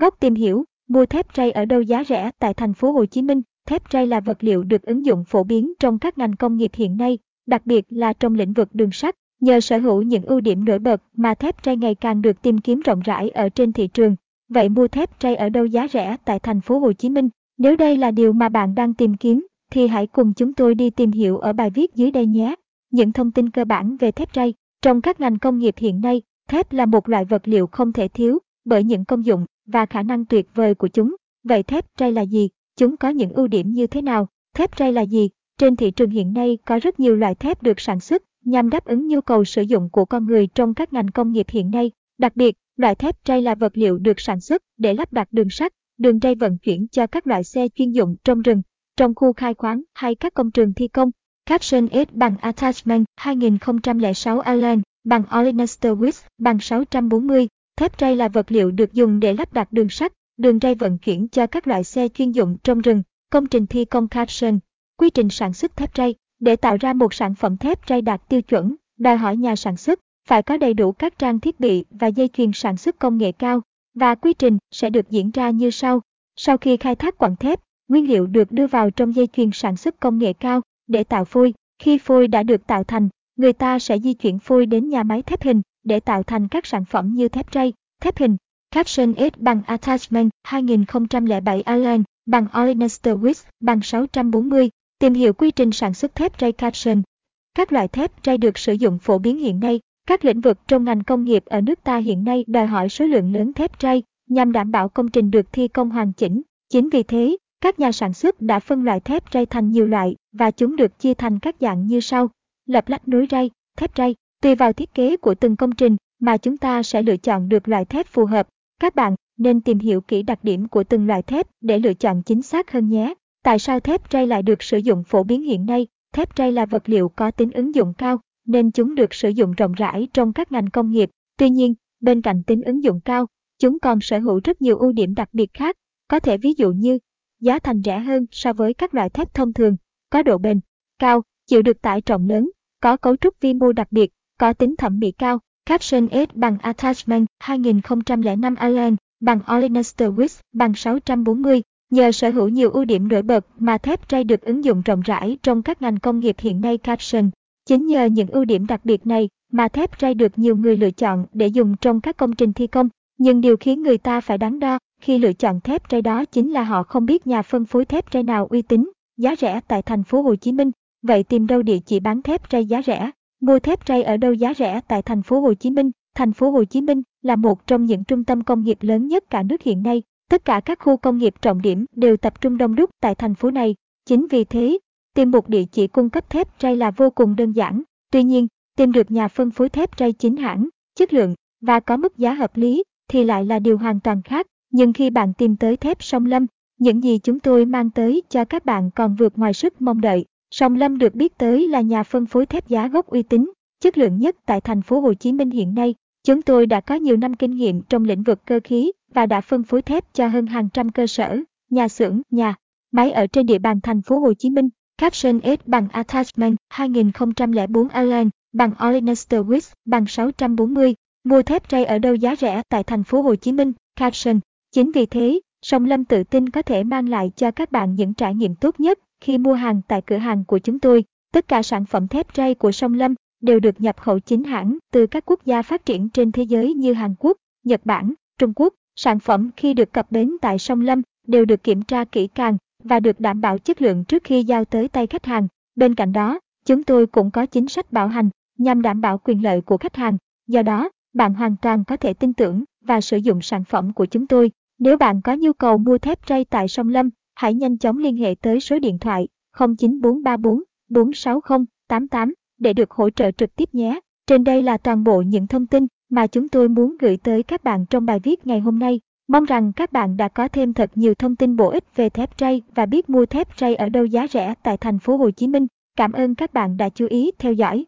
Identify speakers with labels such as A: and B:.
A: Góc tìm hiểu, mua thép ray ở đâu giá rẻ tại thành phố Hồ Chí Minh. Thép ray là vật liệu được ứng dụng phổ biến trong các ngành công nghiệp hiện nay, đặc biệt là trong lĩnh vực đường sắt. Nhờ sở hữu những ưu điểm nổi bật mà thép ray ngày càng được tìm kiếm rộng rãi ở trên thị trường. Vậy mua thép ray ở đâu giá rẻ tại thành phố Hồ Chí Minh? Nếu đây là điều mà bạn đang tìm kiếm, thì hãy cùng chúng tôi đi tìm hiểu ở bài viết dưới đây nhé. Những thông tin cơ bản về thép ray. Trong các ngành công nghiệp hiện nay, thép là một loại vật liệu không thể thiếu bởi những công dụng và khả năng tuyệt vời của chúng. Vậy thép ray là gì? Chúng có những ưu điểm như thế nào? Thép ray là gì? Trên thị trường hiện nay có rất nhiều loại thép được sản xuất nhằm đáp ứng nhu cầu sử dụng của con người trong các ngành công nghiệp hiện nay. Đặc biệt, loại thép ray là vật liệu được sản xuất để lắp đặt đường sắt, đường ray vận chuyển cho các loại xe chuyên dụng trong rừng, trong khu khai khoáng hay các công trường thi công. Caption S bằng Attachment 2006 Allen bằng Olenester Wix bằng 640. Thép ray là vật liệu được dùng để lắp đặt đường sắt, đường ray vận chuyển cho các loại xe chuyên dụng trong rừng, công trình thi công Caption. Quy trình sản xuất thép ray để tạo ra một sản phẩm thép ray đạt tiêu chuẩn, đòi hỏi nhà sản xuất phải có đầy đủ các trang thiết bị và dây chuyền sản xuất công nghệ cao, và quy trình sẽ được diễn ra như sau. Sau khi khai thác quặng thép, nguyên liệu được đưa vào trong dây chuyền sản xuất công nghệ cao để tạo phôi. Khi phôi đã được tạo thành, người ta sẽ di chuyển phôi đến nhà máy thép hình để tạo thành các sản phẩm như thép ray, thép hình. Caption S bằng Attachment 2007 Allen bằng Olenester Wix bằng 640. Tìm hiểu quy trình sản xuất thép ray caption. Các loại thép ray được sử dụng phổ biến hiện nay. Các lĩnh vực trong ngành công nghiệp ở nước ta hiện nay đòi hỏi số lượng lớn thép ray nhằm đảm bảo công trình được thi công hoàn chỉnh. Chính vì thế, các nhà sản xuất đã phân loại thép ray thành nhiều loại và chúng được chia thành các dạng như sau. Lập lách nối ray, thép ray. Tùy vào thiết kế của từng công trình mà chúng ta sẽ lựa chọn được loại thép phù hợp. Các bạn nên tìm hiểu kỹ đặc điểm của từng loại thép để lựa chọn chính xác hơn nhé. Tại sao thép ray lại được sử dụng phổ biến hiện nay? Thép ray là vật liệu có tính ứng dụng cao, nên chúng được sử dụng rộng rãi trong các ngành công nghiệp. Tuy nhiên, bên cạnh tính ứng dụng cao, chúng còn sở hữu rất nhiều ưu điểm đặc biệt khác, có thể ví dụ như giá thành rẻ hơn so với các loại thép thông thường, có độ bền cao, chịu được tải trọng lớn, có cấu trúc vi mô đặc biệt, có tính thẩm mỹ cao. Caption S bằng Attachment 2005 Allen bằng Olenester Wix bằng 640. Nhờ sở hữu nhiều ưu điểm nổi bật mà thép ray được ứng dụng rộng rãi trong các ngành công nghiệp hiện nay caption. Chính nhờ những ưu điểm đặc biệt này mà thép ray được nhiều người lựa chọn để dùng trong các công trình thi công. Nhưng điều khiến người ta phải đắn đo khi lựa chọn thép ray đó chính là họ không biết nhà phân phối thép ray nào uy tín, giá rẻ tại thành phố Hồ Chí Minh. Vậy tìm đâu địa chỉ bán thép ray giá rẻ? Mua thép ray ở đâu giá rẻ tại thành phố Hồ Chí Minh? Thành phố Hồ Chí Minh là một trong những trung tâm công nghiệp lớn nhất cả nước hiện nay. Tất cả các khu công nghiệp trọng điểm đều tập trung đông đúc tại thành phố này. Chính vì thế, tìm một địa chỉ cung cấp thép ray là vô cùng đơn giản. Tuy nhiên, tìm được nhà phân phối thép ray chính hãng, chất lượng và có mức giá hợp lý thì lại là điều hoàn toàn khác. Nhưng khi bạn tìm tới thép sông Lâm, những gì chúng tôi mang tới cho các bạn còn vượt ngoài sức mong đợi. Sòng Lâm được biết tới là nhà phân phối thép giá gốc uy tín, chất lượng nhất tại thành phố Hồ Chí Minh hiện nay. Chúng tôi đã có nhiều năm kinh nghiệm trong lĩnh vực cơ khí và đã phân phối thép cho hơn hàng trăm cơ sở, nhà xưởng, nhà máy ở trên địa bàn thành phố Hồ Chí Minh. Caption S bằng Attachment 2004 Allen bằng Olenester Wix bằng 640. Mua thép ray ở đâu giá rẻ tại thành phố Hồ Chí Minh? Caption. Chính vì thế, Song Lâm tự tin có thể mang lại cho các bạn những trải nghiệm tốt nhất khi mua hàng tại cửa hàng của chúng tôi. Tất cả sản phẩm thép ray của Song Lâm đều được nhập khẩu chính hãng từ các quốc gia phát triển trên thế giới như Hàn Quốc, Nhật Bản, Trung Quốc. Sản phẩm khi được cập bến tại Song Lâm đều được kiểm tra kỹ càng và được đảm bảo chất lượng trước khi giao tới tay khách hàng. Bên cạnh đó, chúng tôi cũng có chính sách bảo hành nhằm đảm bảo quyền lợi của khách hàng. Do đó, bạn hoàn toàn có thể tin tưởng và sử dụng sản phẩm của chúng tôi. Nếu bạn có nhu cầu mua thép ray tại Sông Lâm, hãy nhanh chóng liên hệ tới số điện thoại 09434 460 88 để được hỗ trợ trực tiếp nhé. Trên đây là toàn bộ những thông tin mà chúng tôi muốn gửi tới các bạn trong bài viết ngày hôm nay. Mong rằng các bạn đã có thêm thật nhiều thông tin bổ ích về thép ray và biết mua thép ray ở đâu giá rẻ tại thành phố Hồ Chí Minh. Cảm ơn các bạn đã chú ý theo dõi.